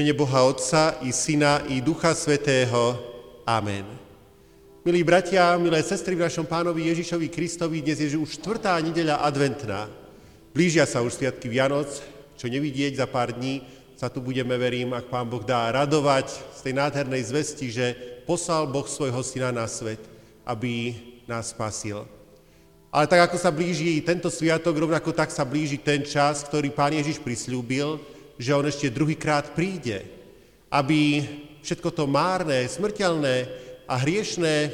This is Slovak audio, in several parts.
Mene Boha Otca i Syna i Ducha Svetého. Amen. Milí bratia, milé sestry v našom pánovi Ježišovi Kristovi, dnes je už štvrtá nedeľa adventná. Blížia sa už sviatky Vianoc, čo nevidieť za pár dní, sa tu budeme, verím, ak pán Boh dá, radovať z tej nádhernej zvesti, že poslal Boh svojho syna na svet, aby nás spasil. Ale tak, ako sa blíži tento sviatok, rovnako tak sa blíži ten čas, ktorý pán Ježiš prislúbil, že on ešte druhýkrát príde, aby všetko to márne, smrteľné a hriešné e,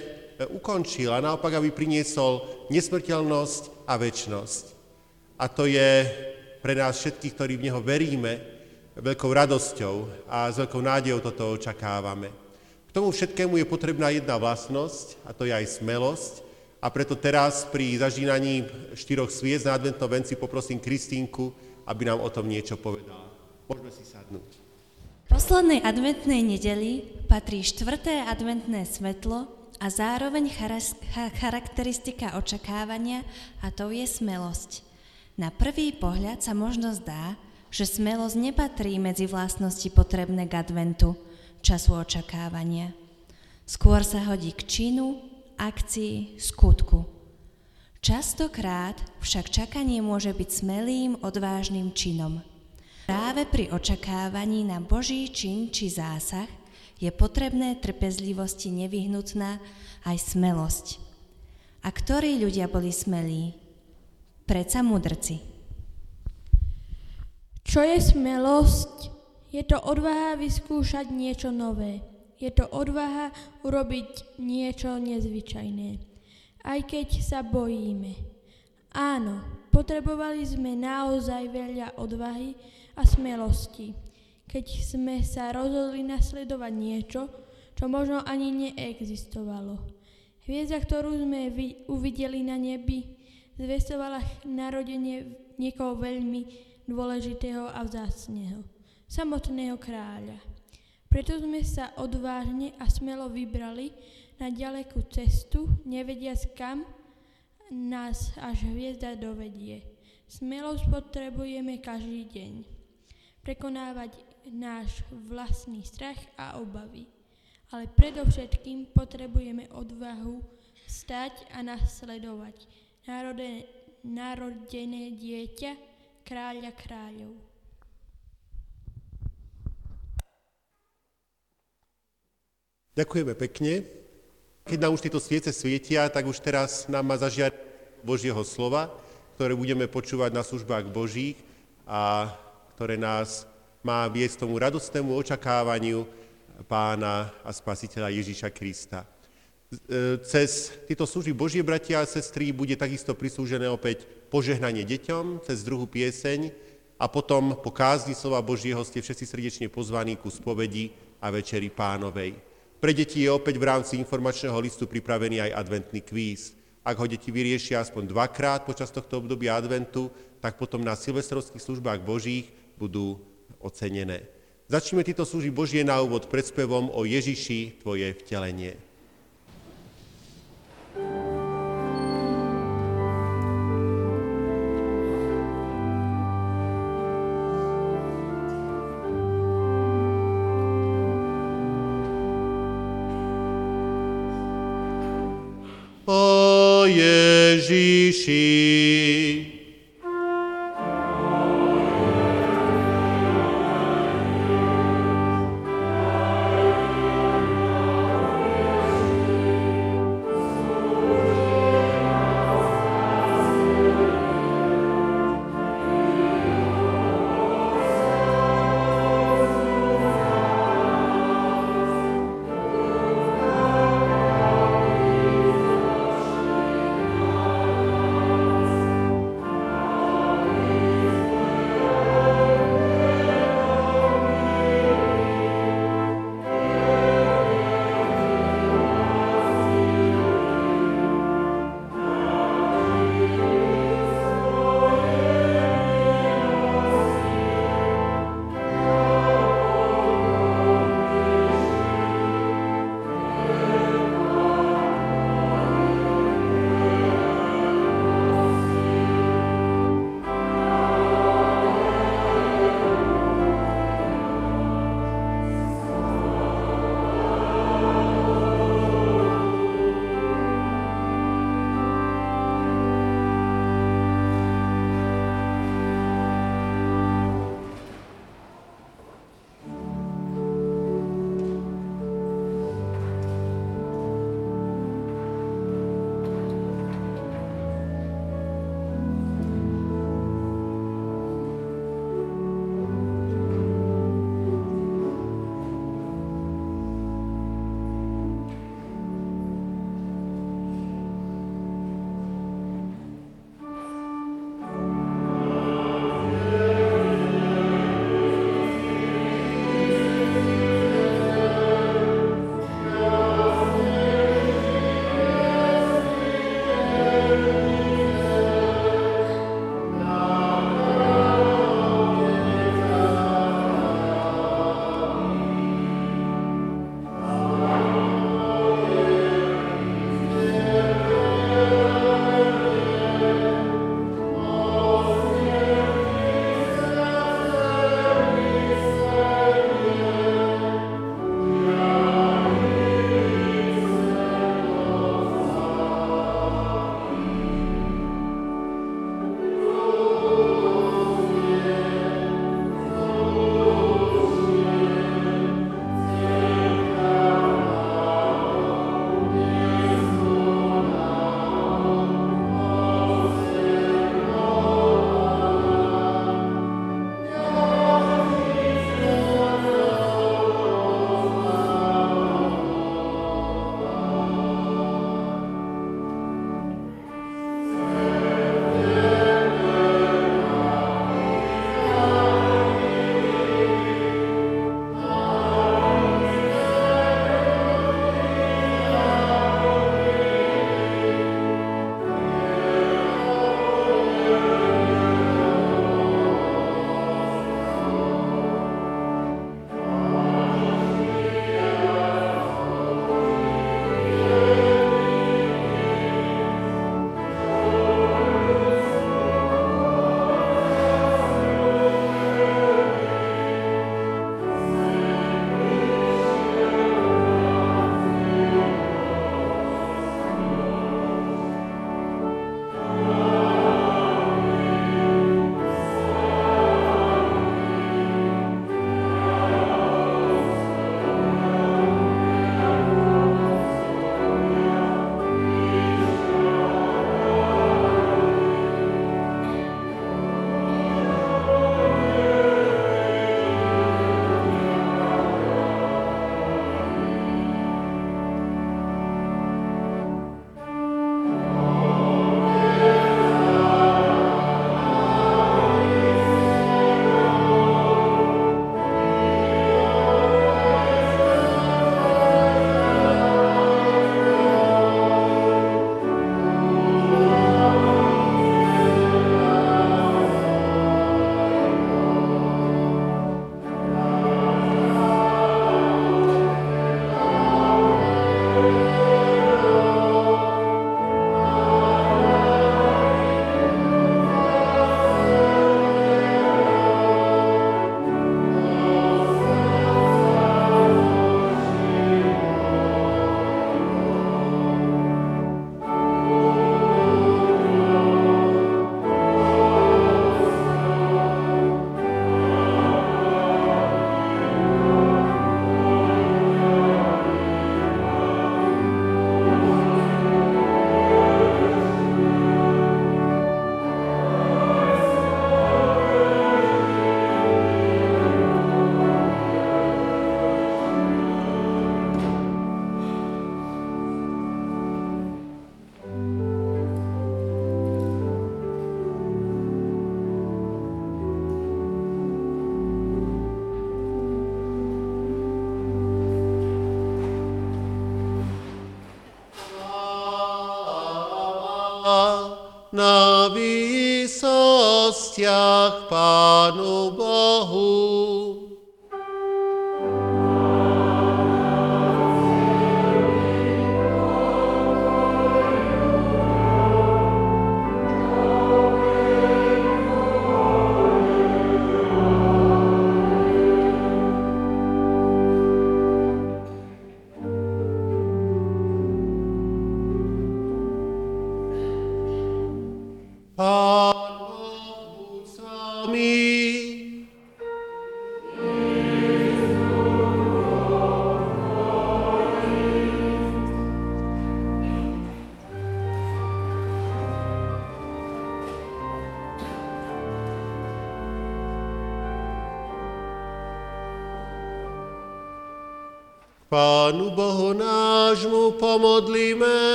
ukončil a naopak, aby priniesol nesmrteľnosť a väčnosť. A to je pre nás všetkých, ktorí v Neho veríme, veľkou radosťou a s veľkou nádejou toto očakávame. K tomu všetkému je potrebná jedna vlastnosť, a to je aj smelosť, a preto teraz pri zažínaní štyroch sviec na adventnom venci poprosím Kristínku, aby nám o tom niečo povedala. Môžeme si sadnúť. Poslednej adventnej nedeli patrí štvrté adventné svetlo a zároveň charakteristika očakávania a to je smelosť. Na prvý pohľad sa možno zdá, že smelosť nepatrí medzi vlastnosti potrebné k adventu, času očakávania. Skôr sa hodí k činu, akcii, skutku. Častokrát však čakanie môže byť smelým, odvážnym činom – Práve pri očakávaní na Boží čin či zásah je potrebné trpezlivosti nevyhnutná aj smelosť. A ktorí ľudia boli smelí? Preca mudrci. Čo je smelosť? Je to odvaha vyskúšať niečo nové. Je to odvaha urobiť niečo nezvyčajné. Aj keď sa bojíme. Áno, potrebovali sme naozaj veľa odvahy, a smelosti, keď sme sa rozhodli nasledovať niečo, čo možno ani neexistovalo. Hviezda, ktorú sme uvideli na nebi, zvestovala narodenie niekoho veľmi dôležitého a vzácneho, samotného kráľa. Preto sme sa odvážne a smelo vybrali na ďalekú cestu, nevediac kam nás až hviezda dovedie. Smelosť potrebujeme každý deň prekonávať náš vlastný strach a obavy. Ale predovšetkým potrebujeme odvahu stať a nasledovať národené, narodené dieťa kráľa kráľov. Ďakujeme pekne. Keď nám už tieto sviece svietia, tak už teraz nám má zažiať Božieho slova, ktoré budeme počúvať na službách Božích a ktoré nás má viesť tomu radostnému očakávaniu pána a spasiteľa Ježíša Krista. Cez tieto služby Božie bratia a sestry bude takisto prislúžené opäť požehnanie deťom cez druhú pieseň a potom po kázni slova Božieho ste všetci srdečne pozvaní ku spovedi a večeri pánovej. Pre deti je opäť v rámci informačného listu pripravený aj adventný kvíz. Ak ho deti vyriešia aspoň dvakrát počas tohto obdobia adventu, tak potom na silvestrovských službách Božích budú ocenené. Začneme tieto služby Božie na úvod predspevom o Ježiši, tvoje vtelenie. O Ježiši,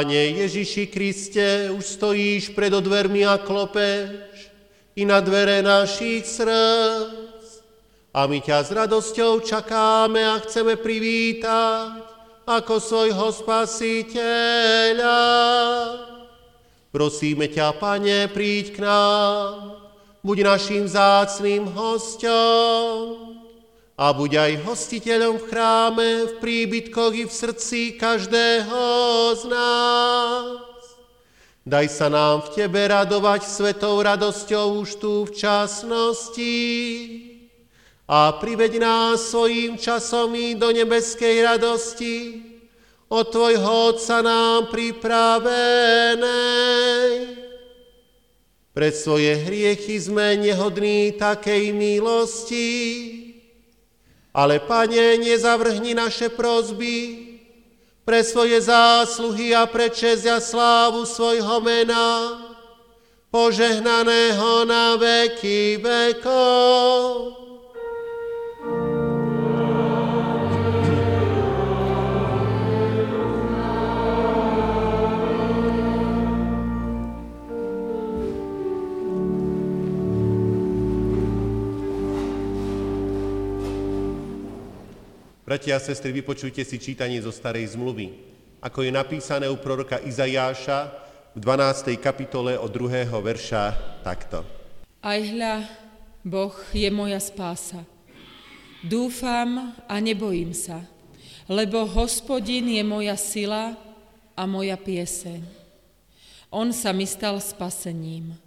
Pane Ježiši Kriste, už stojíš pred odvermi a klopeš i na dvere našich srdc. A my ťa s radosťou čakáme a chceme privítať ako svojho spasiteľa. Prosíme ťa, Pane, príď k nám, buď našim zácným hostom a buď aj hostiteľom v chráme, v príbytkoch i v srdci každého z nás. Daj sa nám v Tebe radovať svetou radosťou už tu v časnosti a priveď nás svojím časom i do nebeskej radosti od Tvojho Otca nám pripravenej. Pred svoje hriechy sme nehodní takej milosti, ale, Pane, nezavrhni naše prozby pre svoje zásluhy a pre čest a slávu svojho mena, požehnaného na veky vekov. Bratia a sestry, vypočujte si čítanie zo Starej zmluvy, ako je napísané u proroka Izajáša v 12. kapitole od 2. verša takto. Aj hľa, Boh je moja spása. Dúfam a nebojím sa, lebo hospodin je moja sila a moja pieseň. On sa mi stal spasením.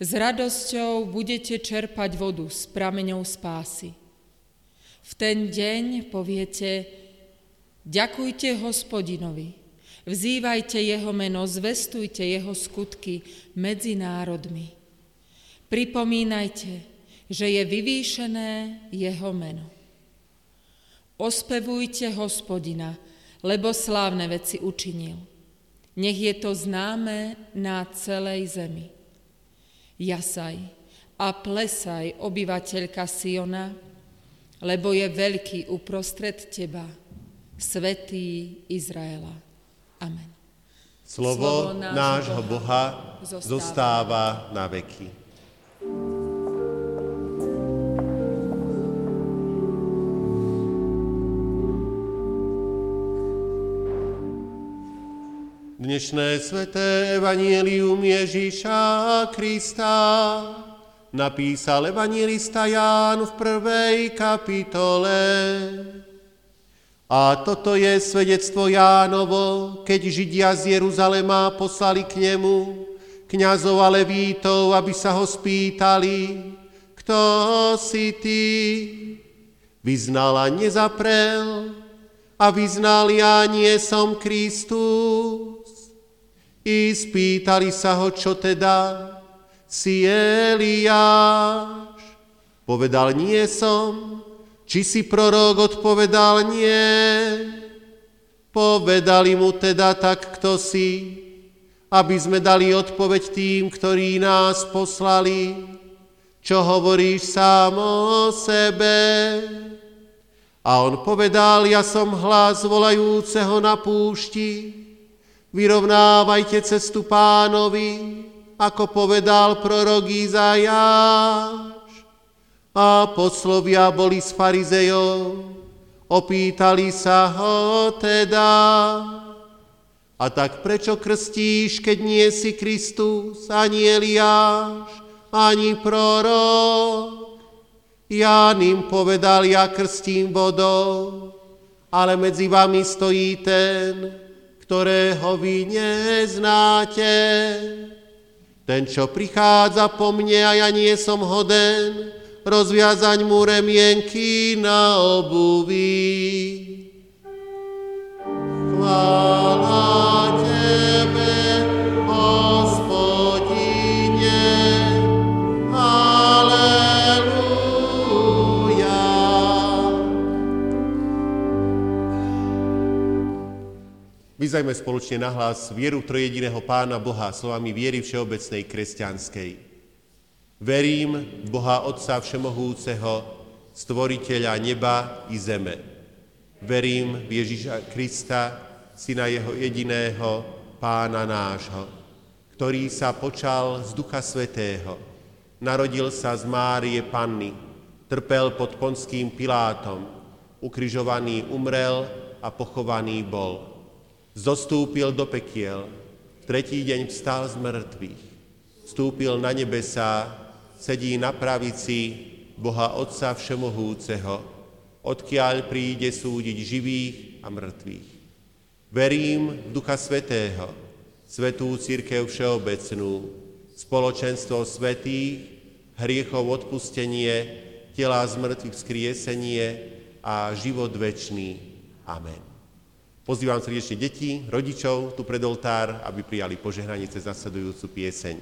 S radosťou budete čerpať vodu s prameňou spásy. V ten deň poviete, ďakujte hospodinovi, vzývajte jeho meno, zvestujte jeho skutky medzi národmi. Pripomínajte, že je vyvýšené jeho meno. Ospevujte hospodina, lebo slávne veci učinil. Nech je to známe na celej zemi. Jasaj a plesaj, obyvateľka Siona, lebo je veľký uprostred teba, svetý Izraela. Amen. Slovo, Slovo nášho Boha zostáva, zostáva na veky. Dnešné sveté evanielium Ježíša Krista napísal evangelista Ján v prvej kapitole. A toto je svedectvo Jánovo, keď Židia z Jeruzalema poslali k nemu, kňazov a levítov, aby sa ho spýtali, kto si ty? Vyznal a nezaprel a vyznal, ja nie som Kristus. I spýtali sa ho, čo teda, si Eliáš? Povedal, nie som. Či si prorok? Odpovedal, nie. Povedali mu teda tak, kto si, aby sme dali odpoveď tým, ktorí nás poslali. Čo hovoríš sám o sebe? A on povedal, ja som hlas volajúceho na púšti, vyrovnávajte cestu pánovi, ako povedal prorok Izajáš. A poslovia boli s farizejom, opýtali sa ho teda, A tak prečo krstíš, keď nie si Kristus, ani Eliáš, ani prorok? Ján im povedal, ja krstím vodou, ale medzi vami stojí ten, ktorého vy neznáte. Ten, čo prichádza po mne a ja nie som hoden, rozviazať mu remienky na obuví. Chvála Vyzajme spoločne na hlas vieru trojediného Pána Boha slovami viery všeobecnej kresťanskej. Verím v Boha Otca Všemohúceho, stvoriteľa neba i zeme. Verím v Ježíša Krista, Syna Jeho jediného, Pána nášho, ktorý sa počal z Ducha Svetého, narodil sa z Márie Panny, trpel pod ponským Pilátom, ukrižovaný umrel a pochovaný bol zostúpil do pekiel, tretí deň vstal z mŕtvych, vstúpil na nebesá, sedí na pravici Boha Otca Všemohúceho, odkiaľ príde súdiť živých a mŕtvych. Verím v Ducha Svetého, Svetú Církev Všeobecnú, spoločenstvo svetých, hriechov odpustenie, tela z mŕtvych vzkriesenie a život večný. Amen. Pozývam srdečne deti, rodičov tu pred oltár, aby prijali požehnanie cez nasledujúcu pieseň.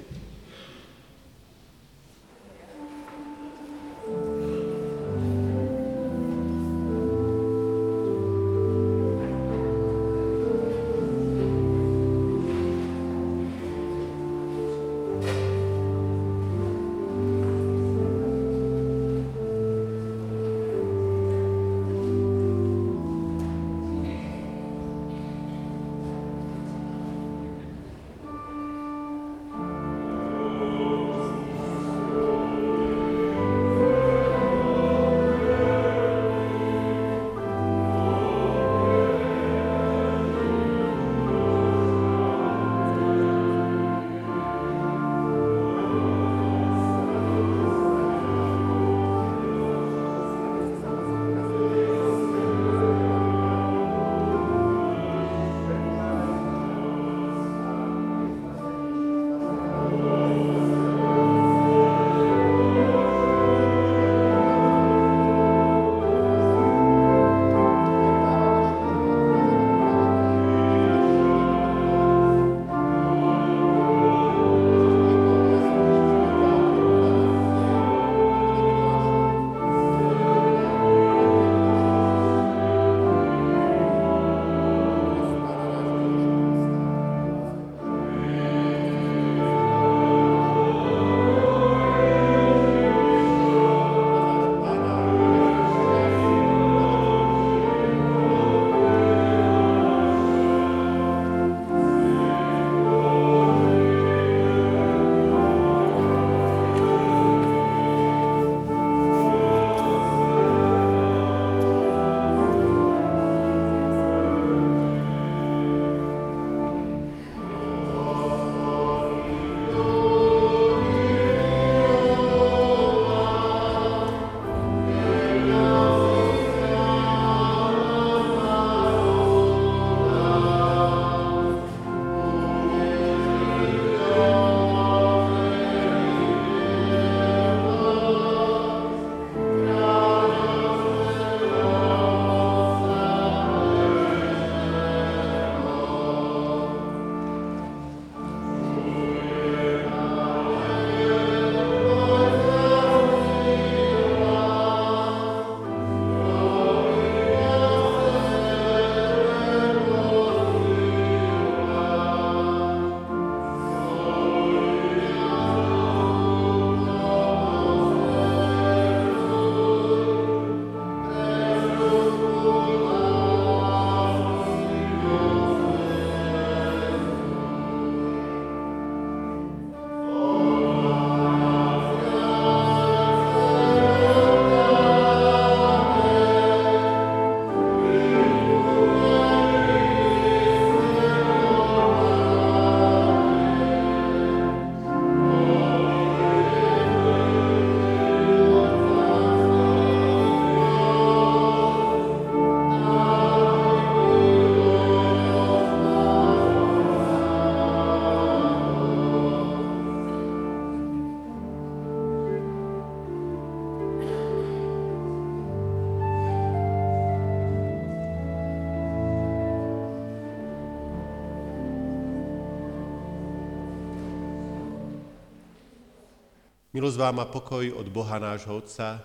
Milosť vám a pokoj od Boha nášho Otca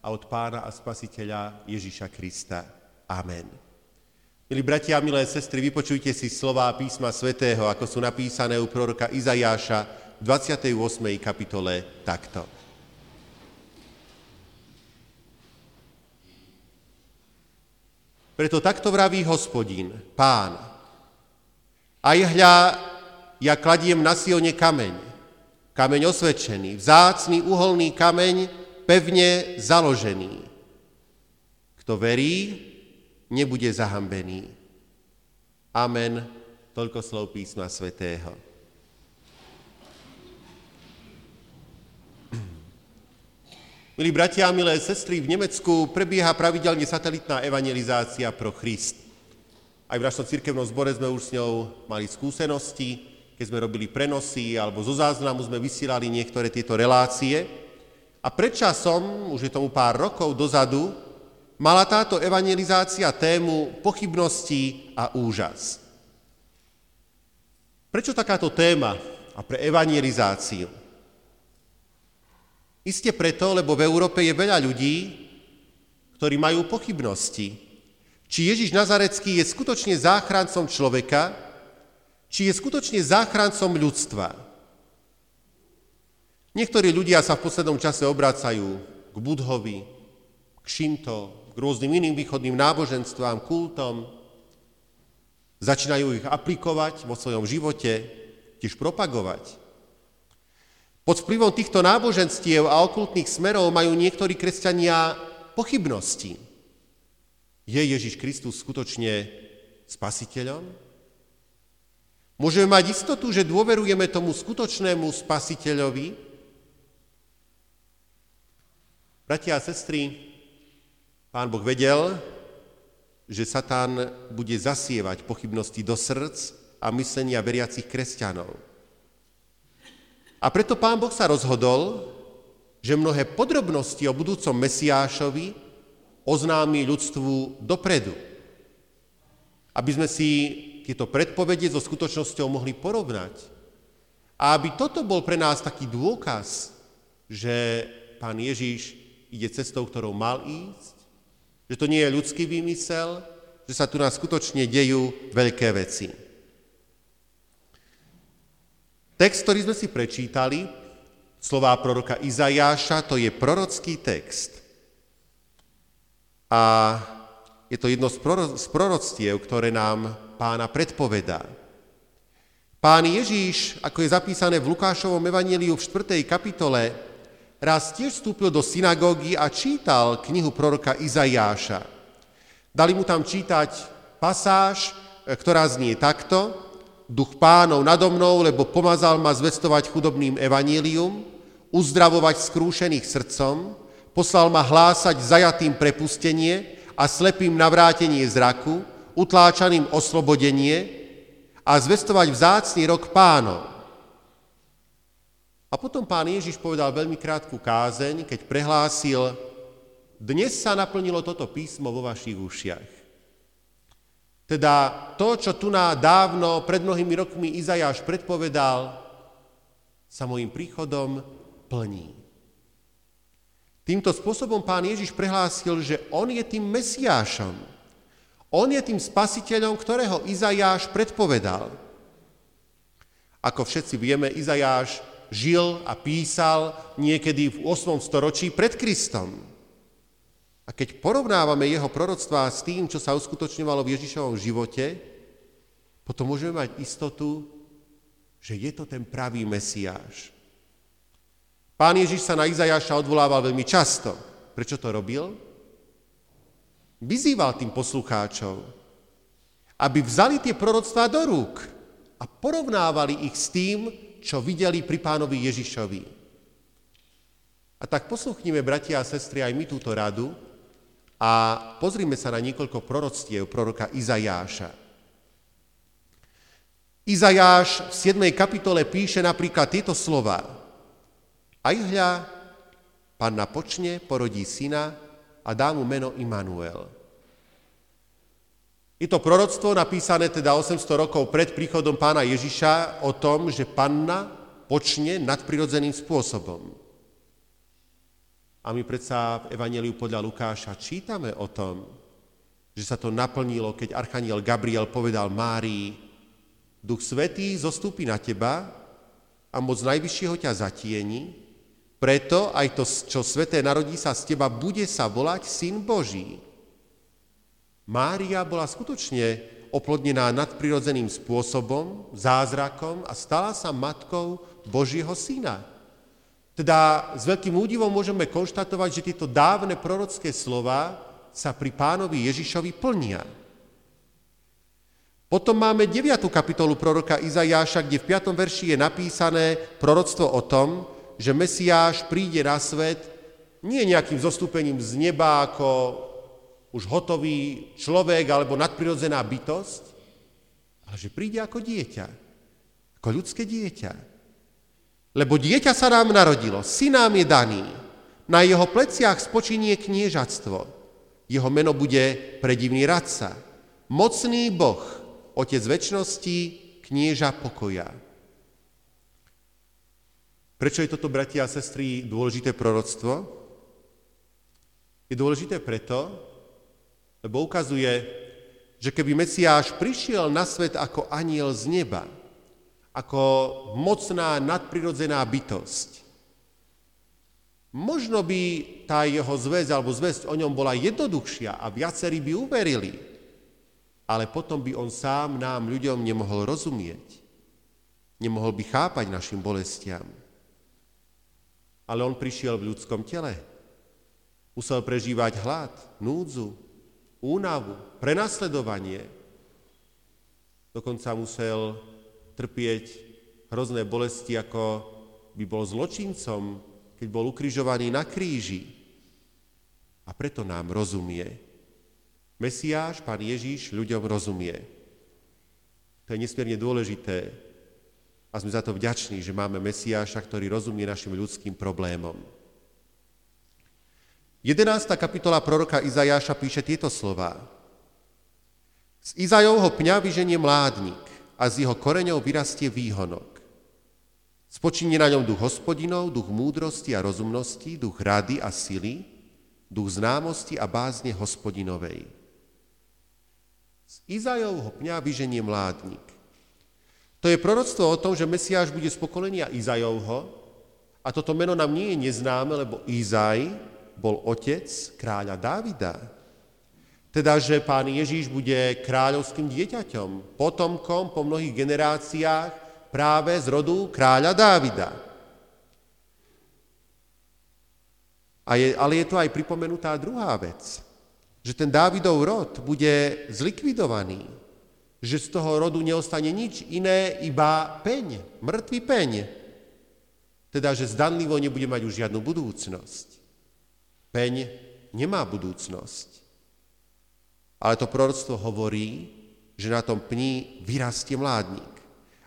a od Pána a Spasiteľa Ježiša Krista. Amen. Milí bratia a milé sestry, vypočujte si slová písma svätého, ako sú napísané u proroka Izajáša v 28. kapitole takto. Preto takto vraví hospodín, pán. Aj hľa, ja kladiem na Sione kameň, kameň osvedčený, vzácný uholný kameň, pevne založený. Kto verí, nebude zahambený. Amen. Toľko slov písma svätého. Milí bratia a milé sestry, v Nemecku prebieha pravidelne satelitná evangelizácia pro Christ. Aj v našom cirkevnom zbore sme už s ňou mali skúsenosti keď sme robili prenosy alebo zo záznamu sme vysielali niektoré tieto relácie. A predčasom, už je tomu pár rokov dozadu, mala táto evangelizácia tému pochybnosti a úžas. Prečo takáto téma a pre evangelizáciu? Isté preto, lebo v Európe je veľa ľudí, ktorí majú pochybnosti, či Ježiš Nazarecký je skutočne záchrancom človeka, či je skutočne záchrancom ľudstva. Niektorí ľudia sa v poslednom čase obracajú k Budhovi, k Šinto, k rôznym iným východným náboženstvám, kultom, začínajú ich aplikovať vo svojom živote, tiež propagovať. Pod vplyvom týchto náboženstiev a okultných smerov majú niektorí kresťania pochybnosti. Je Ježiš Kristus skutočne spasiteľom? Môžeme mať istotu, že dôverujeme tomu skutočnému spasiteľovi? Bratia a sestry, pán Boh vedel, že Satán bude zasievať pochybnosti do srdc a myslenia veriacich kresťanov. A preto pán Boh sa rozhodol, že mnohé podrobnosti o budúcom Mesiášovi oznámi ľudstvu dopredu. Aby sme si tieto predpovede so skutočnosťou mohli porovnať. A aby toto bol pre nás taký dôkaz, že pán Ježiš ide cestou, ktorou mal ísť, že to nie je ľudský výmysel, že sa tu nás skutočne dejú veľké veci. Text, ktorý sme si prečítali, slová proroka Izajáša, to je prorocký text. A je to jedno z, proroctiev, ktoré nám pána predpovedá. Pán Ježíš, ako je zapísané v Lukášovom evaníliu v 4. kapitole, raz tiež vstúpil do synagógy a čítal knihu proroka Izajáša. Dali mu tam čítať pasáž, e, ktorá znie takto. Duch pánov nado mnou, lebo pomazal ma zvestovať chudobným evanílium, uzdravovať skrúšených srdcom, poslal ma hlásať zajatým prepustenie, a slepým navrátenie zraku, utláčaným oslobodenie a zvestovať vzácný rok pánov. A potom pán Ježiš povedal veľmi krátku kázeň, keď prehlásil, dnes sa naplnilo toto písmo vo vašich ušiach. Teda to, čo tu na dávno, pred mnohými rokmi Izajáš predpovedal, sa môjim príchodom plní. Týmto spôsobom pán Ježiš prehlásil, že on je tým Mesiášom. On je tým spasiteľom, ktorého Izajáš predpovedal. Ako všetci vieme, Izajáš žil a písal niekedy v 8. storočí pred Kristom. A keď porovnávame jeho proroctvá s tým, čo sa uskutočňovalo v Ježišovom živote, potom môžeme mať istotu, že je to ten pravý Mesiáš. Pán Ježiš sa na Izajaša odvolával veľmi často. Prečo to robil? Vyzýval tým poslucháčov, aby vzali tie proroctvá do rúk a porovnávali ich s tým, čo videli pri pánovi Ježišovi. A tak posluchnime, bratia a sestry, aj my túto radu a pozrime sa na niekoľko proroctiev proroka Izajáša. Izajáš v 7. kapitole píše napríklad tieto slova. Aj hľa, panna počne, porodí syna a dá mu meno Immanuel. Je to proroctvo napísané teda 800 rokov pred príchodom pána Ježiša o tom, že panna počne nadprirodzeným spôsobom. A my predsa v Evangeliu podľa Lukáša čítame o tom, že sa to naplnilo, keď Archaniel Gabriel povedal Márii, Duch Svetý zostúpi na teba a moc Najvyššieho ťa zatieni, preto aj to, čo sveté narodí sa z teba, bude sa volať Syn Boží. Mária bola skutočne oplodnená nadprirodzeným spôsobom, zázrakom a stala sa matkou Božieho Syna. Teda s veľkým údivom môžeme konštatovať, že tieto dávne prorocké slova sa pri pánovi Ježišovi plnia. Potom máme 9. kapitolu proroka Izajáša, kde v 5. verši je napísané proroctvo o tom, že Mesiáš príde na svet nie nejakým zostúpením z neba ako už hotový človek alebo nadprirodzená bytosť, ale že príde ako dieťa, ako ľudské dieťa. Lebo dieťa sa nám narodilo, syn nám je daný, na jeho pleciach spočinie kniežatstvo. Jeho meno bude predivný radca, mocný Boh, otec väčšnosti, knieža pokoja. Prečo je toto, bratia a sestry, dôležité proroctvo? Je dôležité preto, lebo ukazuje, že keby Mesiáš prišiel na svet ako aniel z neba, ako mocná nadprirodzená bytosť. Možno by tá jeho zväzť alebo zväzť o ňom bola jednoduchšia a viacerí by uverili, ale potom by on sám nám, ľuďom, nemohol rozumieť. Nemohol by chápať našim bolestiam. Ale on prišiel v ľudskom tele. Musel prežívať hlad, núdzu, únavu, prenasledovanie. Dokonca musel trpieť hrozné bolesti, ako by bol zločincom, keď bol ukrižovaný na kríži. A preto nám rozumie. Mesiáš, Pán Ježíš, ľuďom rozumie. To je nesmierne dôležité a sme za to vďační, že máme Mesiáša, ktorý rozumie našim ľudským problémom. 11. kapitola proroka Izajáša píše tieto slova. Z Izajovho pňa vyženie mládnik a z jeho koreňov vyrastie výhonok. Spočinie na ňom duch hospodinov, duch múdrosti a rozumnosti, duch rady a sily, duch známosti a bázne hospodinovej. Z Izajovho pňa vyženie mládnik. To je proroctvo o tom, že Mesiáš bude z pokolenia Izajovho a toto meno nám nie je neznáme, lebo Izaj bol otec kráľa Dávida. Teda, že pán Ježíš bude kráľovským dieťaťom, potomkom po mnohých generáciách práve z rodu kráľa Dávida. A je, ale je to aj pripomenutá druhá vec, že ten Dávidov rod bude zlikvidovaný, že z toho rodu neostane nič iné, iba peň, mŕtvý peň. Teda, že zdanlivo nebude mať už žiadnu budúcnosť. Peň nemá budúcnosť. Ale to proroctvo hovorí, že na tom pni vyrastie mládnik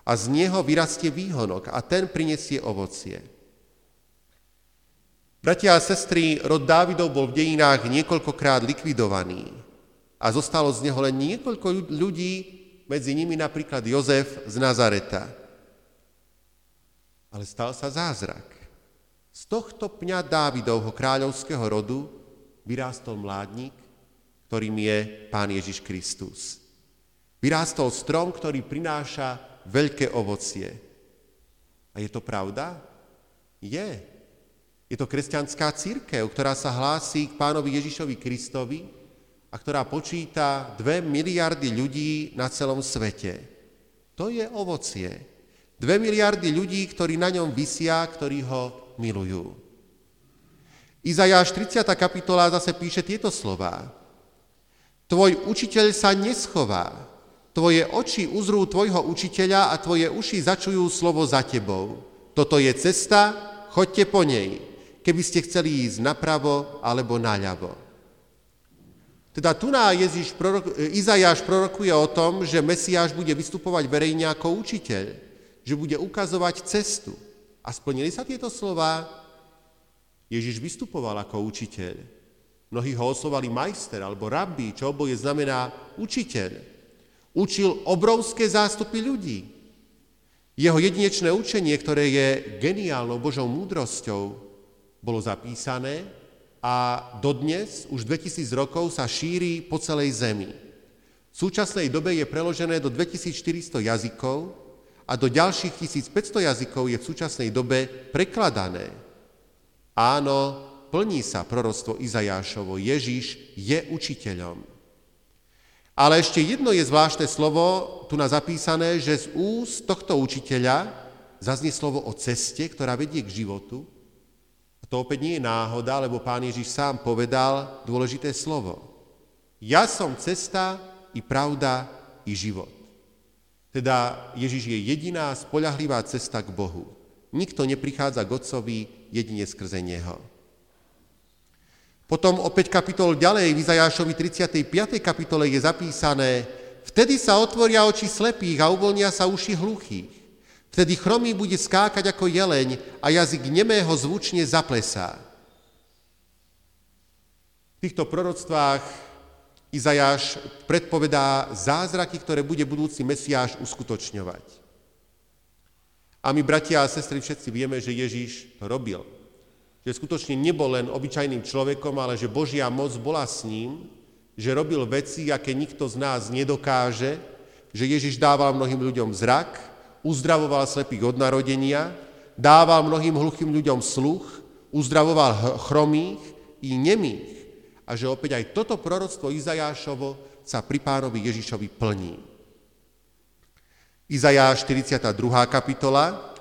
a z neho vyrastie výhonok a ten prinesie ovocie. Bratia a sestry, rod Dávidov bol v dejinách niekoľkokrát likvidovaný a zostalo z neho len niekoľko ľudí, medzi nimi napríklad Jozef z Nazareta. Ale stal sa zázrak. Z tohto pňa Dávidovho kráľovského rodu vyrástol mládnik, ktorým je Pán Ježiš Kristus. Vyrástol strom, ktorý prináša veľké ovocie. A je to pravda? Je. Je to kresťanská církev, ktorá sa hlási k pánovi Ježišovi Kristovi a ktorá počíta dve miliardy ľudí na celom svete. To je ovocie. Dve miliardy ľudí, ktorí na ňom vysia, ktorí ho milujú. Izajáš 30. kapitola zase píše tieto slová. Tvoj učiteľ sa neschová. Tvoje oči uzrú tvojho učiteľa a tvoje uši začujú slovo za tebou. Toto je cesta, choďte po nej, keby ste chceli ísť napravo alebo naľavo. Teda tu na Ježiš prorok, Izajáš prorokuje o tom, že Mesiáš bude vystupovať verejne ako učiteľ, že bude ukazovať cestu. A splnili sa tieto slova? Ježiš vystupoval ako učiteľ. Mnohí ho oslovali majster alebo rabbi, čo oboje znamená učiteľ. Učil obrovské zástupy ľudí. Jeho jedinečné učenie, ktoré je geniálnou Božou múdrosťou, bolo zapísané a dodnes, už 2000 rokov, sa šíri po celej Zemi. V súčasnej dobe je preložené do 2400 jazykov a do ďalších 1500 jazykov je v súčasnej dobe prekladané. Áno, plní sa proroctvo Izajášovo, Ježiš je učiteľom. Ale ešte jedno je zvláštne slovo, tu na zapísané, že z úst tohto učiteľa zaznie slovo o ceste, ktorá vedie k životu, to opäť nie je náhoda, lebo pán Ježiš sám povedal dôležité slovo. Ja som cesta i pravda i život. Teda Ježiš je jediná spoľahlivá cesta k Bohu. Nikto neprichádza k Otcovi jedine skrze Neho. Potom opäť kapitol ďalej, v Izajášovi 35. kapitole je zapísané, vtedy sa otvoria oči slepých a uvoľnia sa uši hluchých. Vtedy chromý bude skákať ako jeleň a jazyk nemého zvučne zaplesá. V týchto proroctvách Izajáš predpovedá zázraky, ktoré bude budúci Mesiáš uskutočňovať. A my, bratia a sestry, všetci vieme, že Ježíš to robil. Že skutočne nebol len obyčajným človekom, ale že Božia moc bola s ním, že robil veci, aké nikto z nás nedokáže, že Ježiš dával mnohým ľuďom zrak, uzdravoval slepých od narodenia, dával mnohým hluchým ľuďom sluch, uzdravoval chromých i nemých. A že opäť aj toto proroctvo Izajášovo sa pri pánovi Ježišovi plní. Izajáš 42. kapitola.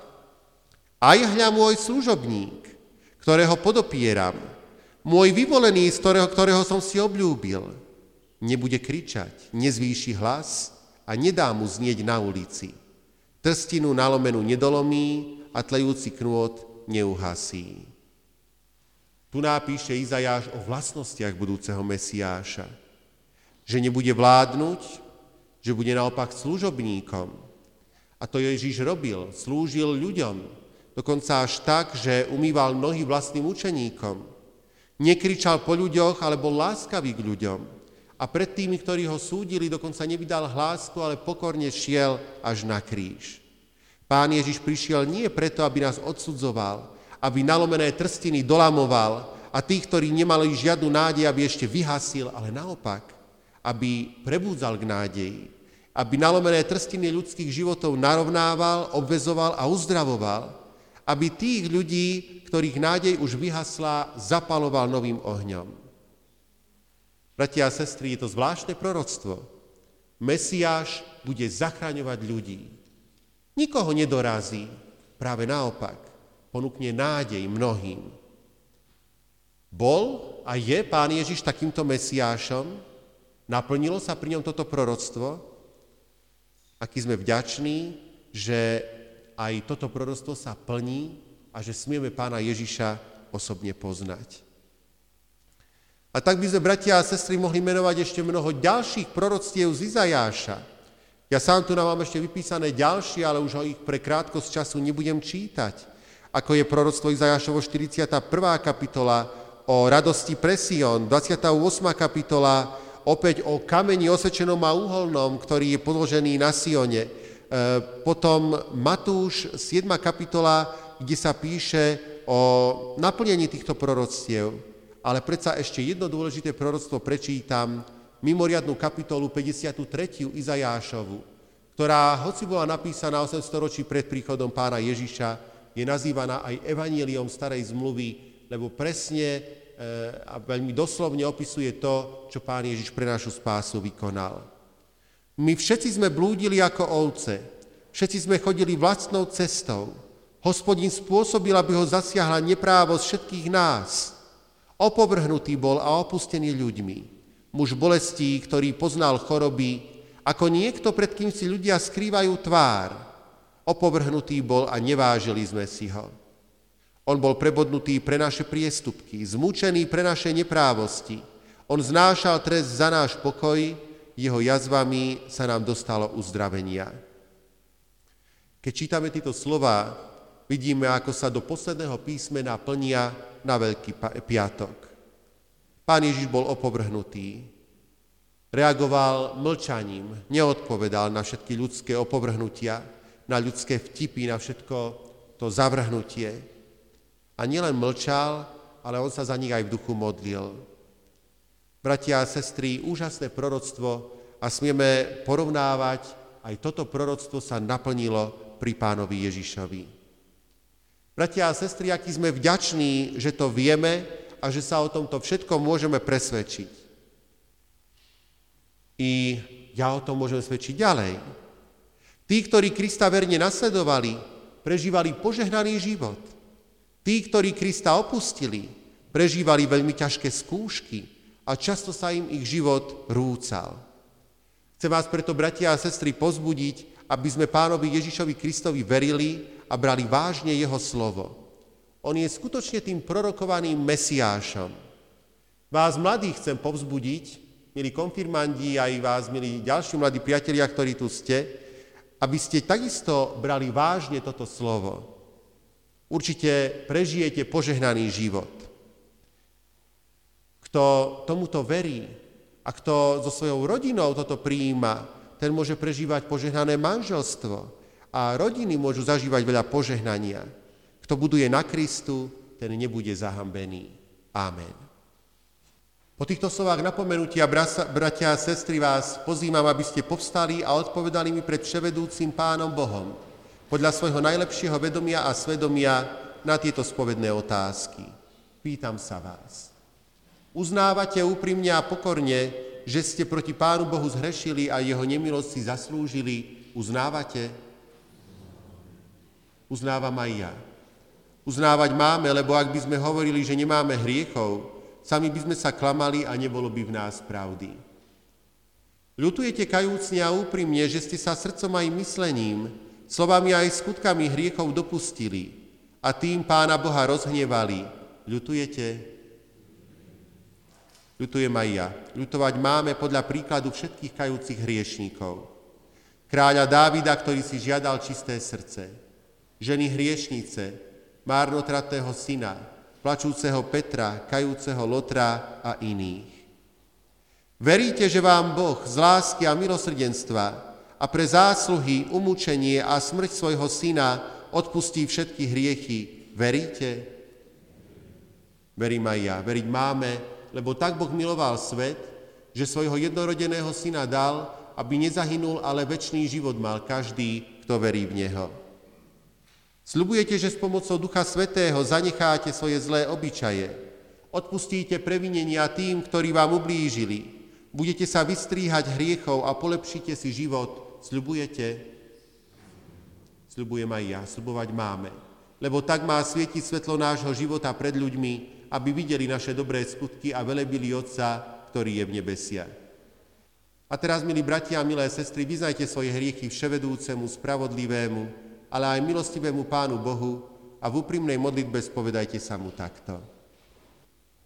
Aj hľa môj služobník, ktorého podopieram, môj vyvolený, z ktorého, ktorého som si obľúbil, nebude kričať, nezvýši hlas a nedá mu znieť na ulici Trstinu nalomenú nedolomí a tlejúci knôt neuhasí. Tu napíše Izajáš o vlastnostiach budúceho Mesiáša. Že nebude vládnuť, že bude naopak služobníkom. A to Ježíš robil, slúžil ľuďom, dokonca až tak, že umýval nohy vlastným učeníkom. Nekričal po ľuďoch, ale bol láskavý k ľuďom. A pred tými, ktorí ho súdili, dokonca nevydal hlásku, ale pokorne šiel až na kríž. Pán Ježiš prišiel nie preto, aby nás odsudzoval, aby nalomené trstiny dolamoval a tých, ktorí nemali žiadnu nádej, aby ešte vyhasil, ale naopak, aby prebúdzal k nádeji, aby nalomené trstiny ľudských životov narovnával, obvezoval a uzdravoval, aby tých ľudí, ktorých nádej už vyhasla, zapaloval novým ohňom. Bratia a sestry, je to zvláštne proroctvo. Mesiáš bude zachraňovať ľudí. Nikoho nedorazí, práve naopak, ponúkne nádej mnohým. Bol a je pán Ježiš takýmto mesiášom? Naplnilo sa pri ňom toto proroctvo? Aký sme vďační, že aj toto proroctvo sa plní a že smieme pána Ježiša osobne poznať. A tak by sme, bratia a sestry, mohli menovať ešte mnoho ďalších proroctiev z Izajáša. Ja sám tu nám mám ešte vypísané ďalšie, ale už ho ich pre krátkosť času nebudem čítať. Ako je proroctvo Izajášovo 41. kapitola o radosti pre Sion, 28. kapitola opäť o kameni osvečenom a uholnom, ktorý je podložený na Sione. E, potom Matúš, 7. kapitola, kde sa píše o naplnení týchto proroctiev ale predsa ešte jedno dôležité proroctvo prečítam, mimoriadnú kapitolu 53. Izajášovu, ktorá, hoci bola napísaná 800 ročí pred príchodom pána Ježiša, je nazývaná aj evanieliom starej zmluvy, lebo presne e, a veľmi doslovne opisuje to, čo pán Ježiš pre našu spásu vykonal. My všetci sme blúdili ako ovce, všetci sme chodili vlastnou cestou. Hospodin spôsobil, aby ho zasiahla neprávosť všetkých nás – Opovrhnutý bol a opustený ľuďmi. Muž bolestí, ktorý poznal choroby, ako niekto, pred kým si ľudia skrývajú tvár. Opovrhnutý bol a nevážili sme si ho. On bol prebodnutý pre naše priestupky, zmučený pre naše neprávosti. On znášal trest za náš pokoj, jeho jazvami sa nám dostalo uzdravenia. Keď čítame tieto slova, vidíme, ako sa do posledného písmena plnia na Veľký piatok. Pán Ježiš bol opovrhnutý, reagoval mlčaním, neodpovedal na všetky ľudské opovrhnutia, na ľudské vtipy, na všetko to zavrhnutie. A nielen mlčal, ale on sa za nich aj v duchu modlil. Bratia a sestry, úžasné proroctvo a smieme porovnávať, aj toto proroctvo sa naplnilo pri pánovi Ježišovi. Bratia a sestry, aký sme vďační, že to vieme a že sa o tomto všetkom môžeme presvedčiť. I ja o tom môžem svedčiť ďalej. Tí, ktorí Krista verne nasledovali, prežívali požehnaný život. Tí, ktorí Krista opustili, prežívali veľmi ťažké skúšky a často sa im ich život rúcal. Chcem vás preto, bratia a sestry, pozbudiť, aby sme pánovi Ježišovi Kristovi verili a brali vážne jeho slovo. On je skutočne tým prorokovaným mesiášom. Vás mladých chcem povzbudiť, milí konfirmandi, aj vás, milí ďalší mladí priatelia, ktorí tu ste, aby ste takisto brali vážne toto slovo. Určite prežijete požehnaný život. Kto tomuto verí a kto so svojou rodinou toto prijíma, ten môže prežívať požehnané manželstvo a rodiny môžu zažívať veľa požehnania. Kto buduje na Kristu, ten nebude zahambený. Amen. Po týchto slovách napomenutia, bratia a sestry, vás pozývam, aby ste povstali a odpovedali mi pred vševedúcim Pánom Bohom podľa svojho najlepšieho vedomia a svedomia na tieto spovedné otázky. Pýtam sa vás. Uznávate úprimne a pokorne, že ste proti Pánu Bohu zhrešili a jeho nemilosť si zaslúžili? Uznávate? Uznávam aj ja. Uznávať máme, lebo ak by sme hovorili, že nemáme hriechov, sami by sme sa klamali a nebolo by v nás pravdy. Ľutujete kajúcne a úprimne, že ste sa srdcom aj myslením, slovami aj skutkami hriechov dopustili a tým Pána Boha rozhnevali. Ľutujete? Ľutujem aj ja. Ľutovať máme podľa príkladu všetkých kajúcich hriešníkov. Kráľa Dávida, ktorý si žiadal čisté srdce. Ženy hriešnice, márnotratného syna, plačúceho Petra, kajúceho Lotra a iných. Veríte, že vám Boh z lásky a milosrdenstva a pre zásluhy, umúčenie a smrť svojho syna odpustí všetky hriechy. Veríte? Verím aj ja. Veriť máme, lebo tak Boh miloval svet, že svojho jednorodeného syna dal, aby nezahynul, ale väčší život mal každý, kto verí v Neho. Sľubujete, že s pomocou Ducha Svetého zanecháte svoje zlé obyčaje, odpustíte previnenia tým, ktorí vám ublížili, budete sa vystríhať hriechov a polepšíte si život. Sľubujete? Sľubujem aj ja, sľubovať máme. Lebo tak má svietiť svetlo nášho života pred ľuďmi, aby videli naše dobré skutky a velebili Otca, ktorý je v nebesiach. A teraz, milí bratia a milé sestry, vyznajte svoje hriechy vševedúcemu, spravodlivému, ale aj milostivému Pánu Bohu a v úprimnej modlitbe spovedajte sa mu takto.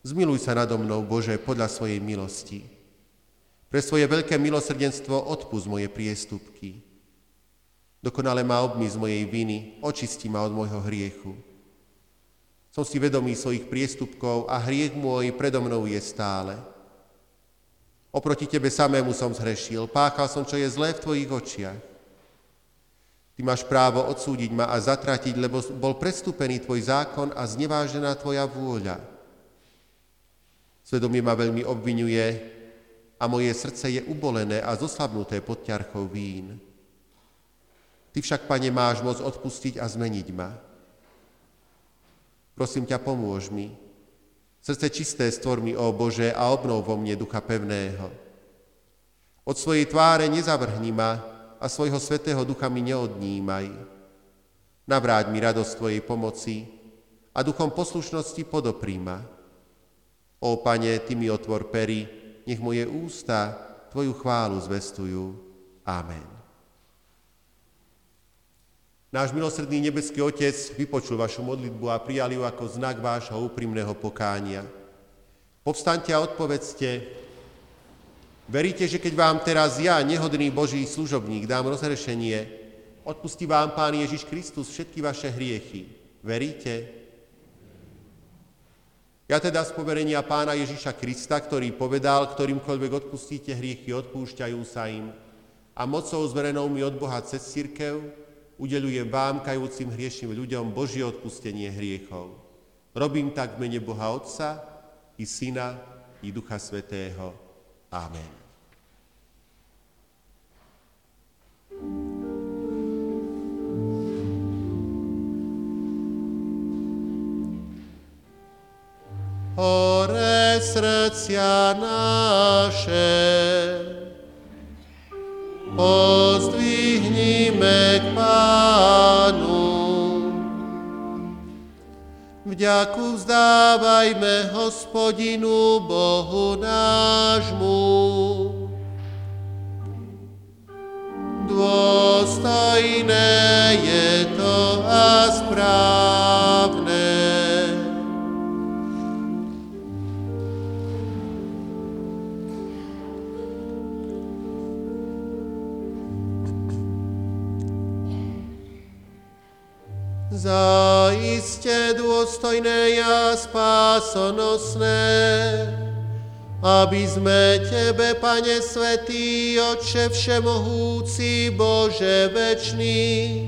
Zmiluj sa nado mnou, Bože, podľa svojej milosti. Pre svoje veľké milosrdenstvo odpust moje priestupky. Dokonale ma obmy z mojej viny, očisti ma od môjho hriechu. Som si vedomý svojich priestupkov a hriech môj predo mnou je stále. Oproti Tebe samému som zhrešil, páchal som, čo je zlé v Tvojich očiach. Ty máš právo odsúdiť ma a zatratiť, lebo bol prestúpený tvoj zákon a znevážená tvoja vôľa. Svedomie ma veľmi obvinuje a moje srdce je ubolené a zoslabnuté pod ťarchou vín. Ty však, Pane, máš moc odpustiť a zmeniť ma. Prosím ťa, pomôž mi. Srdce čisté stvor mi, ó Bože, a obnov vo mne ducha pevného. Od svojej tváre nezavrhni ma, a svojho svetého ducha mi neodnímaj. Navráť mi radosť Tvojej pomoci a duchom poslušnosti podopríma. Ó Pane, Ty mi otvor pery, nech moje ústa Tvoju chválu zvestujú. Amen. Náš milosrdný nebeský Otec vypočul vašu modlitbu a prijal ju ako znak vášho úprimného pokánia. Povstaňte a odpovedzte, Veríte, že keď vám teraz ja, nehodný Boží služobník, dám rozhrešenie, odpustí vám Pán Ježiš Kristus všetky vaše hriechy. Veríte? Ja teda z poverenia Pána Ježiša Krista, ktorý povedal, ktorýmkoľvek odpustíte hriechy, odpúšťajú sa im a mocou zverenou mi od Boha cez církev udelujem vám, kajúcim hriešným ľuďom, Božie odpustenie hriechov. Robím tak v mene Boha Otca i Syna i Ducha Svetého. Amen. Hore srdcia naše, pozdvihnime k Pánu. Vďaku vzdávajme hospodinu Bohu nášmu. Dôstojné je to a správne. Zaiste dôstojné a spásonosné, aby sme Tebe, Pane Svetý, Otče Všemohúci, Bože večný,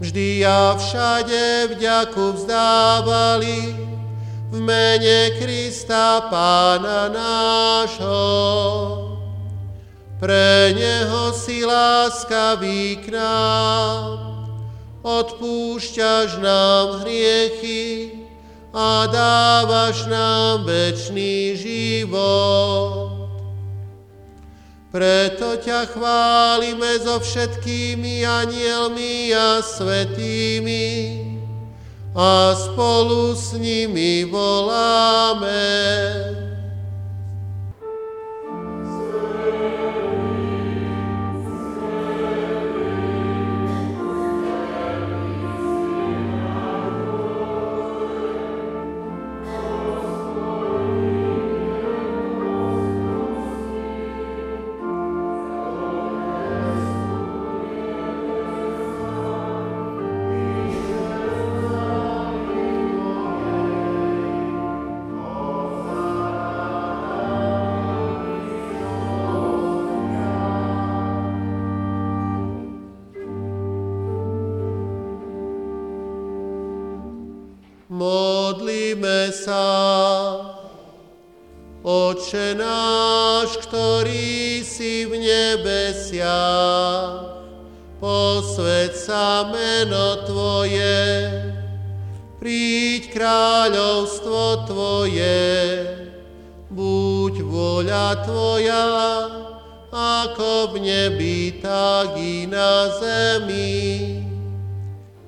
vždy a všade vďaku vzdávali v mene Krista Pána nášho. Pre Neho si láskavý k nám, odpúšťaš nám hriechy a dávaš nám večný život. Preto ťa chválime so všetkými anielmi a svetými a spolu s nimi voláme. Nebesiach, posved sa meno Tvoje, príď kráľovstvo Tvoje, buď vôľa Tvoja, ako v nebi, tak i na zemi.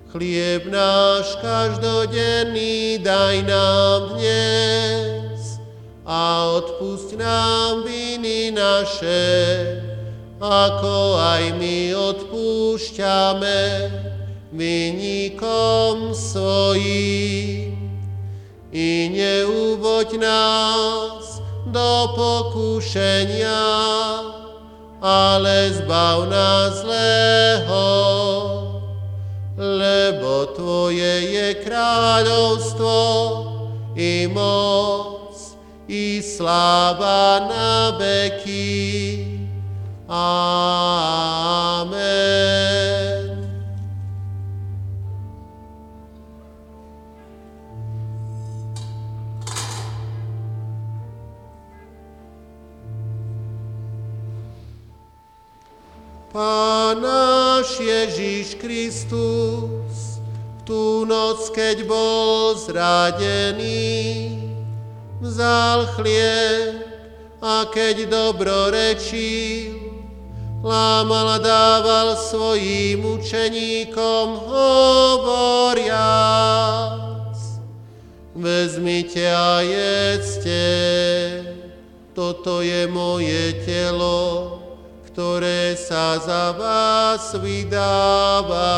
Chlieb náš každodenný daj nám dnes a odpusť nám viny naše, ako aj my odpúšťame vynikom svojim. I neuvoď nás do pokušenia, ale zbav nás zlého lebo Tvoje je kráľovstvo i moc i sláva na veky. Amen. Pán náš Ježíš Kristus, tú noc, keď bol zradený, vzal chlieb a keď dobro rečil, lámal a dával svojim učeníkom hovoriac. Vezmite a jedzte, toto je moje telo, ktoré sa za vás vydáva.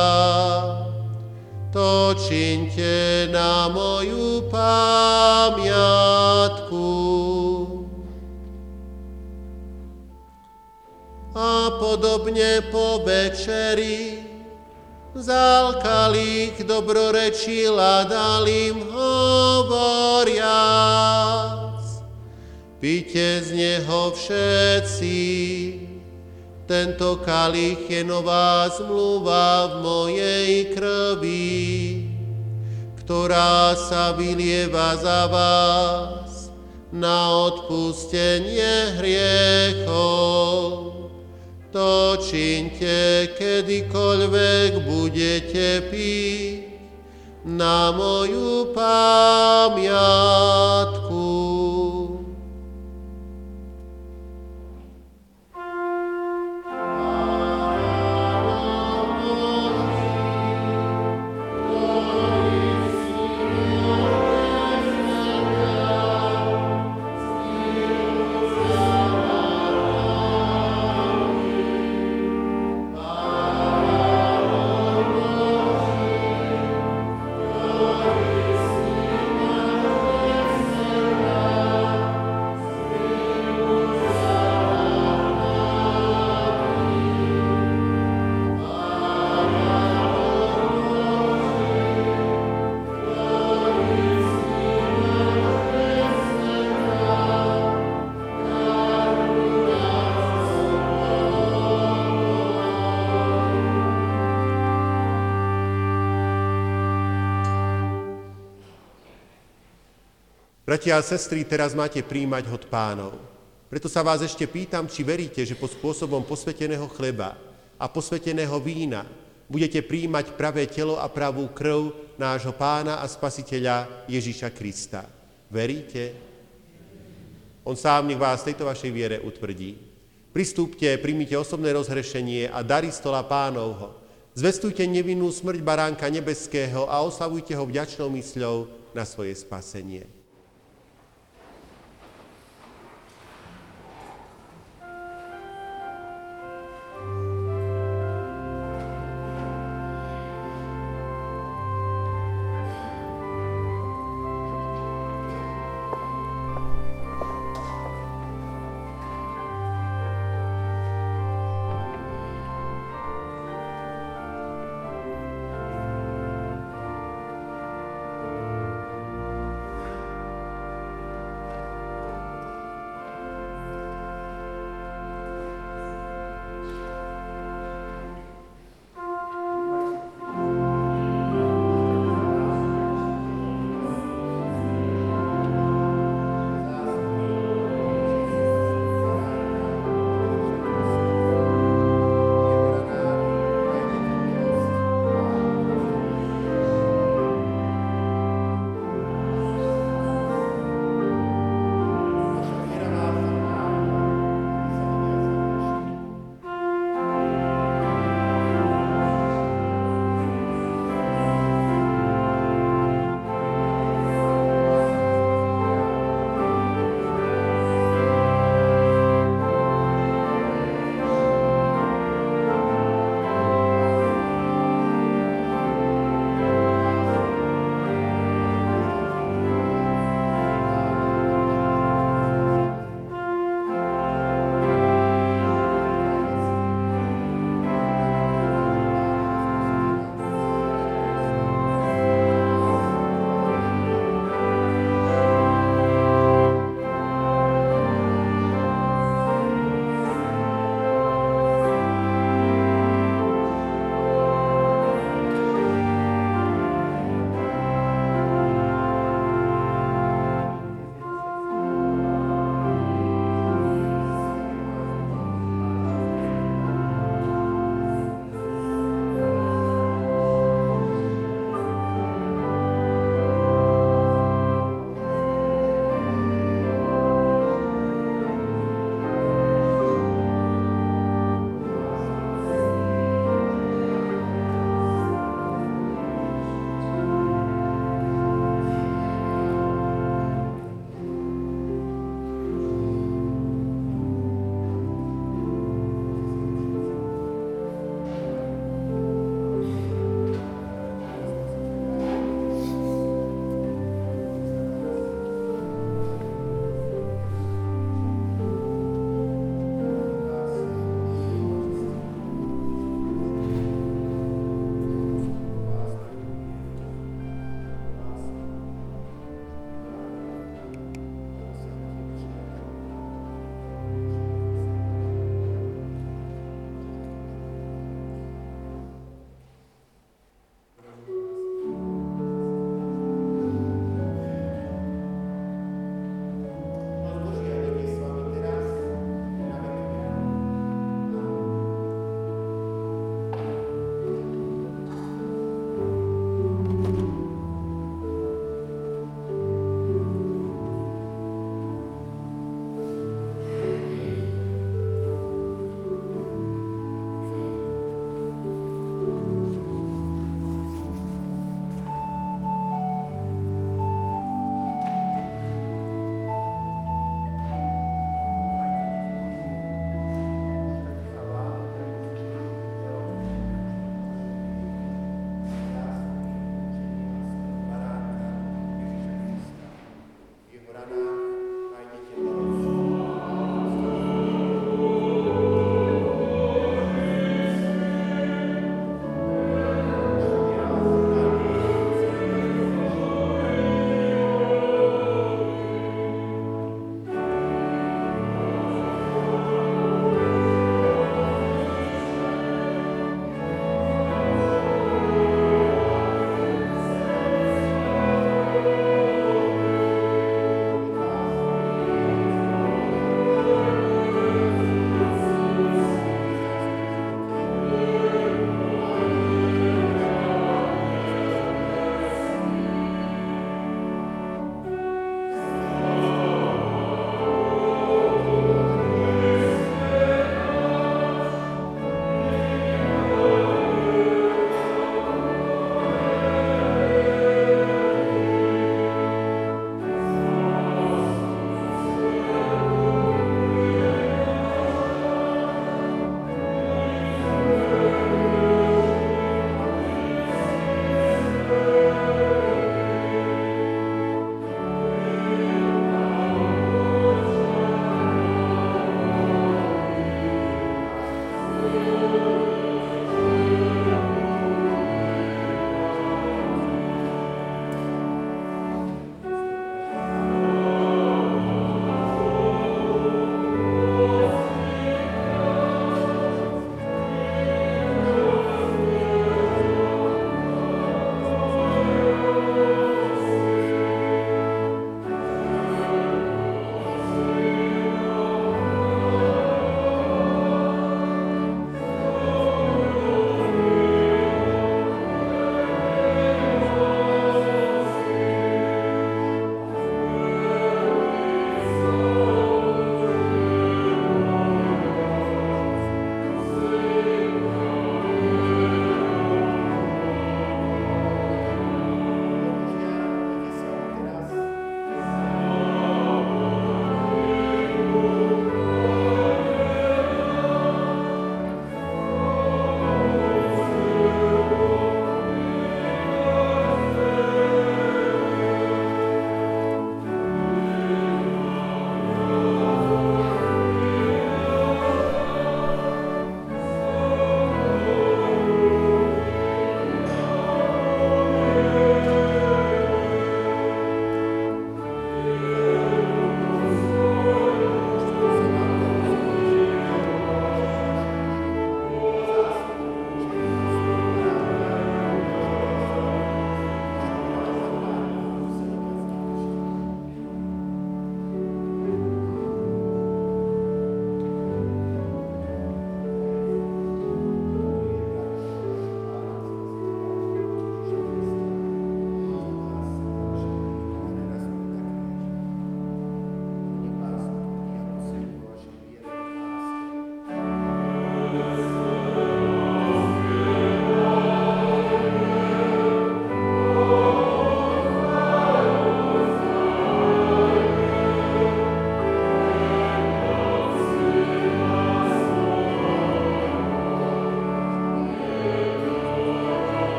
To činte na moju pamiatku. A podobne po večeri vzal kalich, dobrorečil a dal im hovoriac. Píte z neho všetci, tento kalich je nová zmluva v mojej krvi, ktorá sa vylieva za vás na odpustenie hriechov. To činte, kedykoľvek budete piť na moju pamiatku. Bratia a sestry, teraz máte príjmať hod pánov. Preto sa vás ešte pýtam, či veríte, že pod spôsobom posveteného chleba a posveteného vína budete príjmať pravé telo a pravú krv nášho pána a spasiteľa Ježíša Krista. Veríte? On sám nech vás tejto vašej viere utvrdí. Pristúpte, príjmite osobné rozhrešenie a dary stola pánovho. Zvestujte nevinnú smrť baránka nebeského a oslavujte ho vďačnou mysľou na svoje spasenie.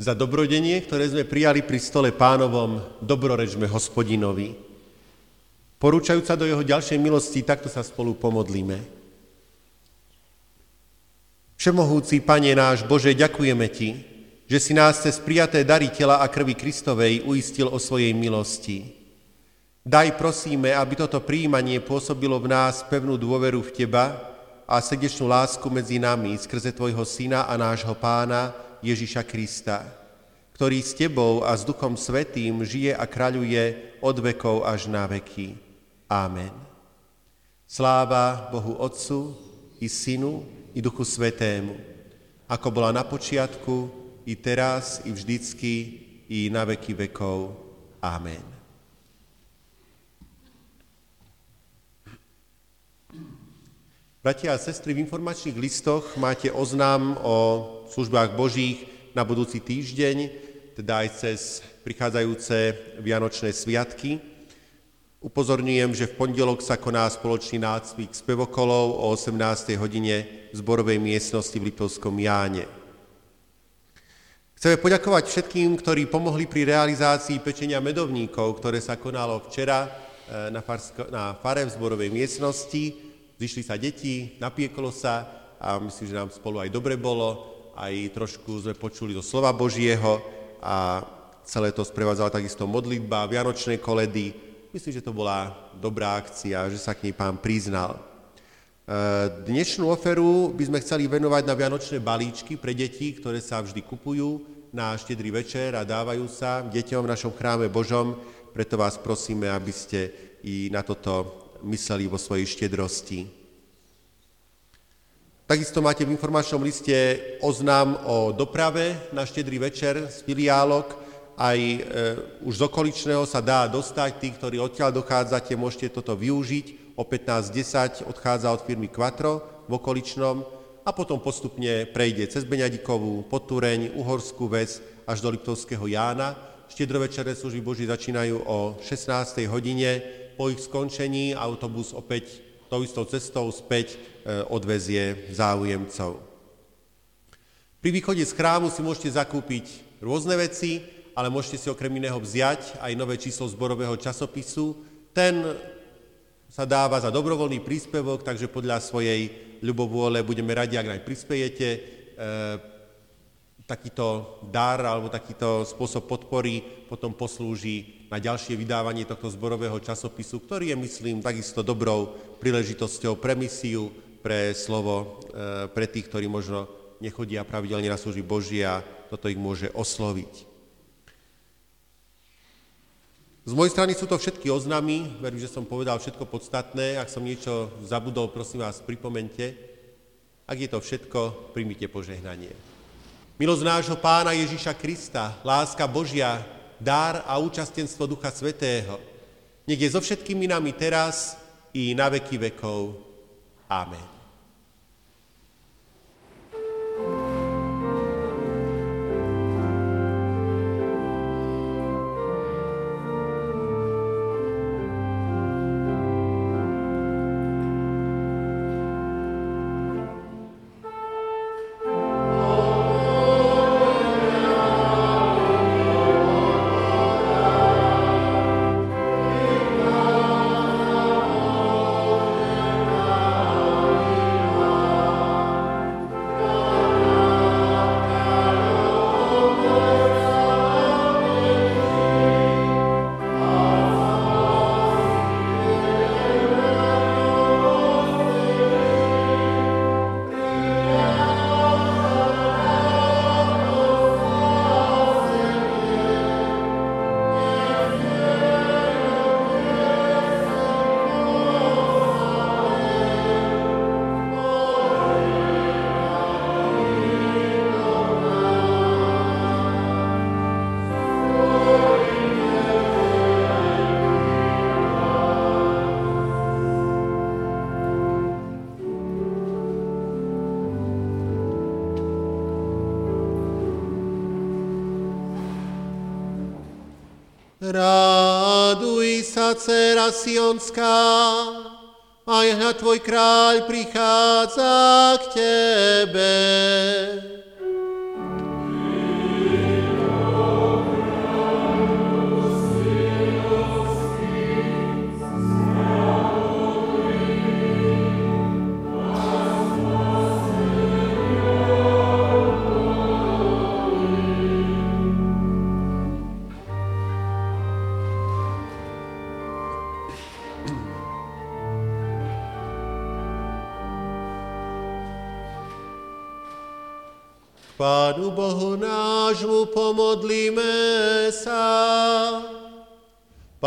Za dobrodenie, ktoré sme prijali pri stole pánovom, dobrorečme hospodinovi. Porúčajúca do jeho ďalšej milosti, takto sa spolu pomodlíme. Všemohúci Pane náš Bože, ďakujeme Ti, že si nás cez prijaté dary tela a krvi Kristovej uistil o svojej milosti. Daj prosíme, aby toto príjmanie pôsobilo v nás pevnú dôveru v Teba a srdečnú lásku medzi nami skrze Tvojho Syna a nášho Pána Ježiša Krista, ktorý s Tebou a s Duchom Svetým žije a kráľuje od vekov až na veky. Amen. Sláva Bohu Otcu i Synu i Duchu Svetému, ako bola na počiatku, i teraz, i vždycky, i na veky vekov. Amen. Bratia a sestry, v informačných listoch máte oznám o službách Božích na budúci týždeň, teda aj cez prichádzajúce Vianočné sviatky. Upozorňujem, že v pondelok sa koná spoločný nácvik spevokolov o 18. hodine v zborovej miestnosti v Litovskom Jáne. Chceme poďakovať všetkým, ktorí pomohli pri realizácii pečenia medovníkov, ktoré sa konalo včera eh, na, farsko, na fare v zborovej miestnosti. Zišli sa deti, napieklo sa a myslím, že nám spolu aj dobre bolo, aj trošku sme počuli do slova Božieho a celé to sprevádzala takisto modlitba, vianočné koledy. Myslím, že to bola dobrá akcia, že sa k nej pán priznal. E, dnešnú oferu by sme chceli venovať na vianočné balíčky pre deti, ktoré sa vždy kupujú na štedrý večer a dávajú sa deťom v našom chráme Božom. Preto vás prosíme, aby ste i na toto mysleli vo svojej štedrosti. Takisto máte v informačnom liste oznám o doprave na štedrý večer z filiálok. Aj e, už z okoličného sa dá dostať. Tí, ktorí odtiaľ dochádzate, môžete toto využiť. O 15.10 odchádza od firmy Quattro v okoličnom a potom postupne prejde cez Beňadikovú, Potúreň, Uhorskú ves až do Liptovského Jána. Štedrovečerné služby Boží začínajú o 16. hodine po ich skončení autobus opäť tou istou cestou späť e, odvezie záujemcov. Pri východe z chrámu si môžete zakúpiť rôzne veci, ale môžete si okrem iného vziať aj nové číslo zborového časopisu. Ten sa dáva za dobrovoľný príspevok, takže podľa svojej ľubovôle budeme radi, ak aj prispiejete. E, takýto dar alebo takýto spôsob podpory potom poslúži na ďalšie vydávanie tohto zborového časopisu, ktorý je, myslím, takisto dobrou príležitosťou pre misiu, pre slovo, e, pre tých, ktorí možno nechodia pravidelne na služby Božie a toto ich môže osloviť. Z mojej strany sú to všetky oznámy, verím, že som povedal všetko podstatné. Ak som niečo zabudol, prosím vás, pripomente. Ak je to všetko, príjmite požehnanie. Milosť nášho Pána Ježíša Krista, láska Božia, dar a účastenstvo Ducha Svetého. Nech je so všetkými nami teraz i na veky vekov. Amen. Dcera Sionská, aj hľad tvoj kráľ prichádza k tebe.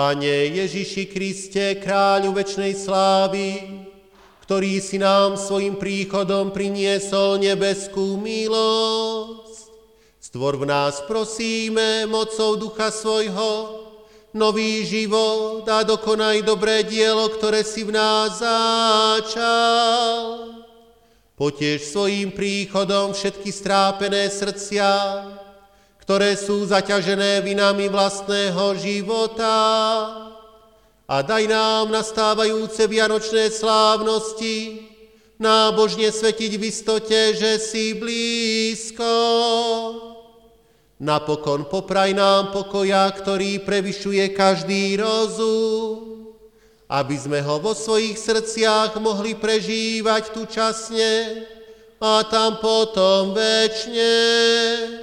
Pane Ježiši Kriste, kráľu večnej slávy, ktorý si nám svojim príchodom priniesol nebeskú milosť. Stvor v nás, prosíme, mocou ducha svojho, nový život a dokonaj dobré dielo, ktoré si v nás začal. Potiež svojim príchodom všetky strápené srdcia, ktoré sú zaťažené vinami vlastného života. A daj nám nastávajúce vianočné slávnosti, nábožne svetiť v istote, že si blízko. Napokon popraj nám pokoja, ktorý prevyšuje každý rozum, aby sme ho vo svojich srdciach mohli prežívať tu časne a tam potom väčšine.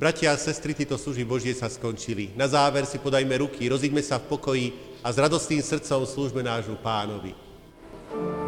Bratia a sestry, tieto služby Božie sa skončili. Na záver si podajme ruky, rozíďme sa v pokoji a s radostným srdcom slúžme nášmu pánovi. thank you